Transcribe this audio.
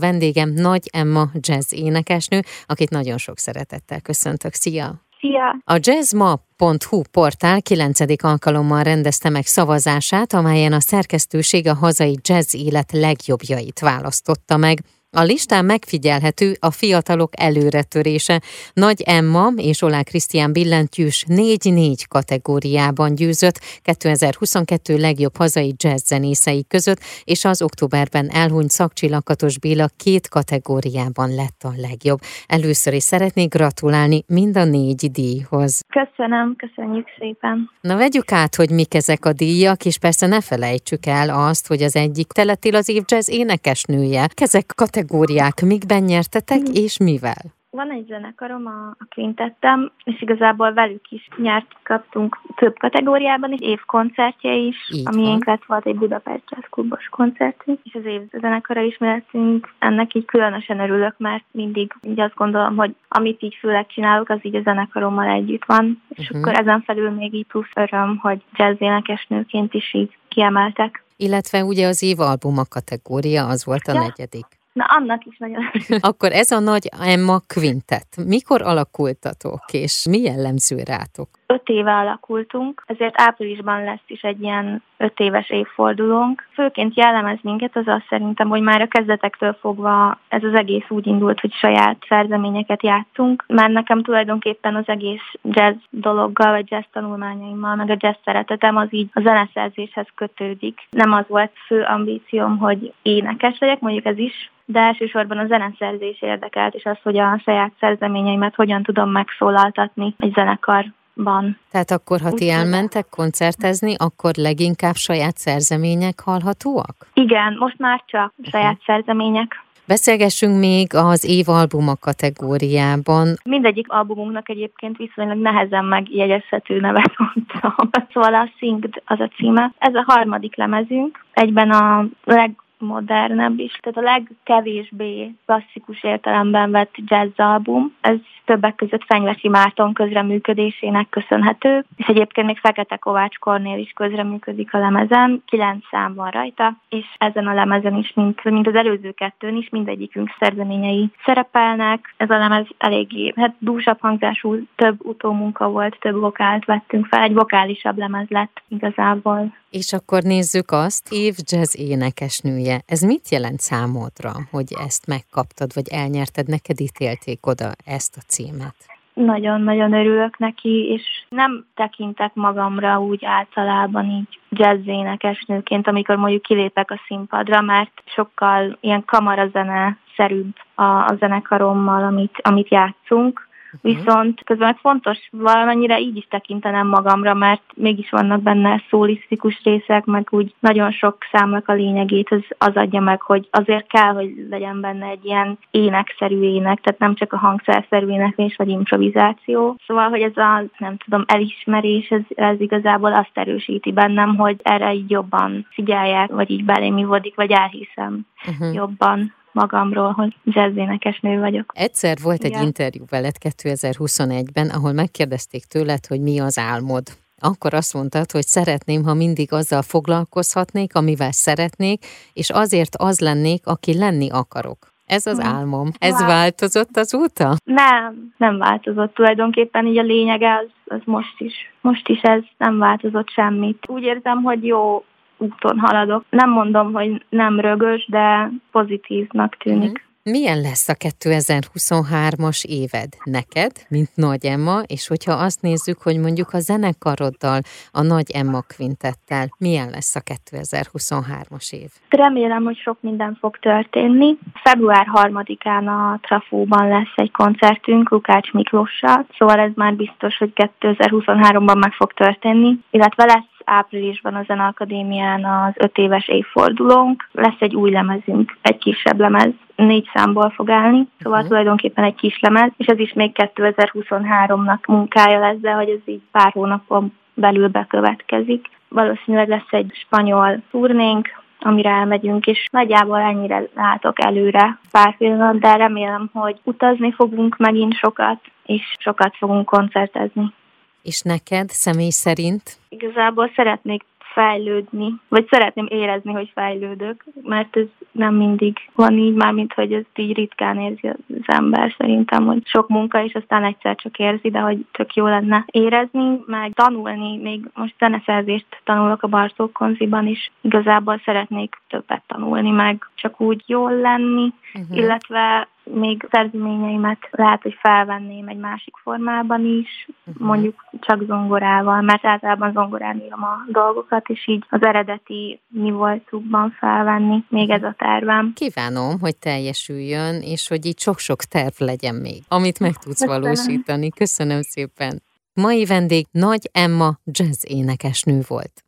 Vendégem Nagy Emma jazz énekesnő, akit nagyon sok szeretettel köszöntök. Szia! Szia! A jazzma.hu portál 9. alkalommal rendezte meg szavazását, amelyen a szerkesztőség a hazai jazz élet legjobbjait választotta meg. A listán megfigyelhető a fiatalok előretörése. Nagy Emma és Olá Krisztián billentyűs 4-4 kategóriában győzött 2022 legjobb hazai jazz zenészei között, és az októberben elhunyt Szakcsillakatos Béla két kategóriában lett a legjobb. Először is szeretnék gratulálni mind a négy díjhoz. Köszönöm, köszönjük szépen. Na vegyük át, hogy mik ezek a díjak, és persze ne felejtsük el azt, hogy az egyik teletél az év jazz énekesnője. Ezek kategóriák kategóriák, mikben nyertetek mm. és mivel? Van egy zenekarom, a, a Quintettem, és igazából velük is nyert, kaptunk több kategóriában is, évkoncertje is, Így ami miénk lett volt egy Budapest Jazz Klubos koncertünk, és az év zenekara is lettünk. Ennek így különösen örülök, mert mindig így azt gondolom, hogy amit így főleg csinálok, az így a zenekarommal együtt van, és uh-huh. akkor ezen felül még így plusz öröm, hogy jazz énekesnőként is így kiemeltek. Illetve ugye az év albuma kategória, az volt a ja. negyedik. Na, annak is nagyon Akkor ez a nagy Emma Quintet. Mikor alakultatok, és mi jellemző rátok? Öt éve alakultunk, ezért áprilisban lesz is egy ilyen öt éves évfordulónk. Főként jellemez minket az azt szerintem, hogy már a kezdetektől fogva ez az egész úgy indult, hogy saját szerzeményeket játszunk, mert nekem tulajdonképpen az egész jazz dologgal, vagy jazz tanulmányaimmal, meg a jazz szeretetem az így a zeneszerzéshez kötődik. Nem az volt fő ambícióm, hogy énekes legyek, mondjuk ez is de elsősorban a zeneszerzés érdekelt, és az, hogy a saját szerzeményeimet hogyan tudom megszólaltatni egy zenekarban. Tehát akkor, ha ti elmentek koncertezni, akkor leginkább saját szerzemények hallhatóak? Igen, most már csak saját szerzemények. Beszélgessünk még az év albuma kategóriában. Mindegyik albumunknak egyébként viszonylag nehezen megjegyezhető nevet mondtam. Szóval a Singed az a címe. Ez a harmadik lemezünk. Egyben a leg modernebb is, tehát a legkevésbé klasszikus értelemben vett jazz album. Ez többek között Fenyvesi Márton közreműködésének köszönhető, és egyébként még Fekete Kovács Kornél is közreműködik a lemezen, kilenc szám van rajta, és ezen a lemezen is, mint, mint az előző kettőn is, mindegyikünk szerzeményei szerepelnek. Ez a lemez eléggé hát dúsabb hangzású, több utómunka volt, több vokált vettünk fel, egy vokálisabb lemez lett igazából. És akkor nézzük azt, év jazz énekesnője. Ez mit jelent számodra, hogy ezt megkaptad, vagy elnyerted, neked ítélték oda ezt a címet? Nagyon-nagyon örülök neki, és nem tekintek magamra úgy általában így jazz énekesnőként, amikor mondjuk kilépek a színpadra, mert sokkal ilyen kamarazene szerűbb a, a zenekarommal, amit, amit játszunk. Viszont közben fontos valamennyire így is tekintenem magamra, mert mégis vannak benne szólisztikus részek, meg úgy nagyon sok számnak a lényegét az, az adja meg, hogy azért kell, hogy legyen benne egy ilyen énekszerű ének, tehát nem csak a hangszerszerű éneklés vagy improvizáció. Szóval, hogy ez a, nem tudom, elismerés, ez, ez igazából azt erősíti bennem, hogy erre így jobban figyeljek, vagy így belém vagy elhiszem uh-huh. jobban magamról, hogy jazzénekesnő vagyok. Egyszer volt egy interjú veled 2021-ben, ahol megkérdezték tőled, hogy mi az álmod. Akkor azt mondtad, hogy szeretném, ha mindig azzal foglalkozhatnék, amivel szeretnék, és azért az lennék, aki lenni akarok. Ez az hmm. álmom. Ez wow. változott azóta? Nem, nem változott. Tulajdonképpen így a lényege az, az most is. Most is ez nem változott semmit. Úgy érzem, hogy jó úton haladok. Nem mondom, hogy nem rögös, de pozitívnak tűnik. Mm. Milyen lesz a 2023-as éved neked, mint Nagy Emma, és hogyha azt nézzük, hogy mondjuk a zenekaroddal, a Nagy Emma kvintettel, milyen lesz a 2023-as év? Remélem, hogy sok minden fog történni. Február 3-án a Trafóban lesz egy koncertünk Lukács Miklóssal, szóval ez már biztos, hogy 2023-ban meg fog történni, illetve lesz áprilisban a Zeneakadémián az öt éves évfordulónk. Lesz egy új lemezünk, egy kisebb lemez, négy számból fog állni, szóval uh-huh. tulajdonképpen egy kis lemez, és ez is még 2023-nak munkája lesz, de hogy ez így pár hónapon belül bekövetkezik. Valószínűleg lesz egy spanyol turnénk, amire elmegyünk, és nagyjából ennyire látok előre pár pillanat, de remélem, hogy utazni fogunk megint sokat, és sokat fogunk koncertezni. És neked személy szerint? Igazából szeretnék fejlődni, vagy szeretném érezni, hogy fejlődök, mert ez nem mindig van így, már mint hogy ezt így ritkán érzi az ember szerintem, hogy sok munka, és aztán egyszer csak érzi, de hogy tök jó lenne érezni, meg tanulni, még most zeneszerzést tanulok a Bartók Konziban is, igazából szeretnék többet tanulni, meg csak úgy jól lenni, uh-huh. illetve még szerzeményeimet lehet, hogy felvenném egy másik formában is, uh-huh. mondjuk csak zongorával, mert általában zongorán írom a dolgokat, és így az eredeti mi voltukban felvenni. Még ez a tervem. Kívánom, hogy teljesüljön, és hogy így sok-sok terv legyen még, amit meg tudsz Köszönöm. valósítani. Köszönöm szépen. Mai vendég Nagy Emma jazz énekesnő volt.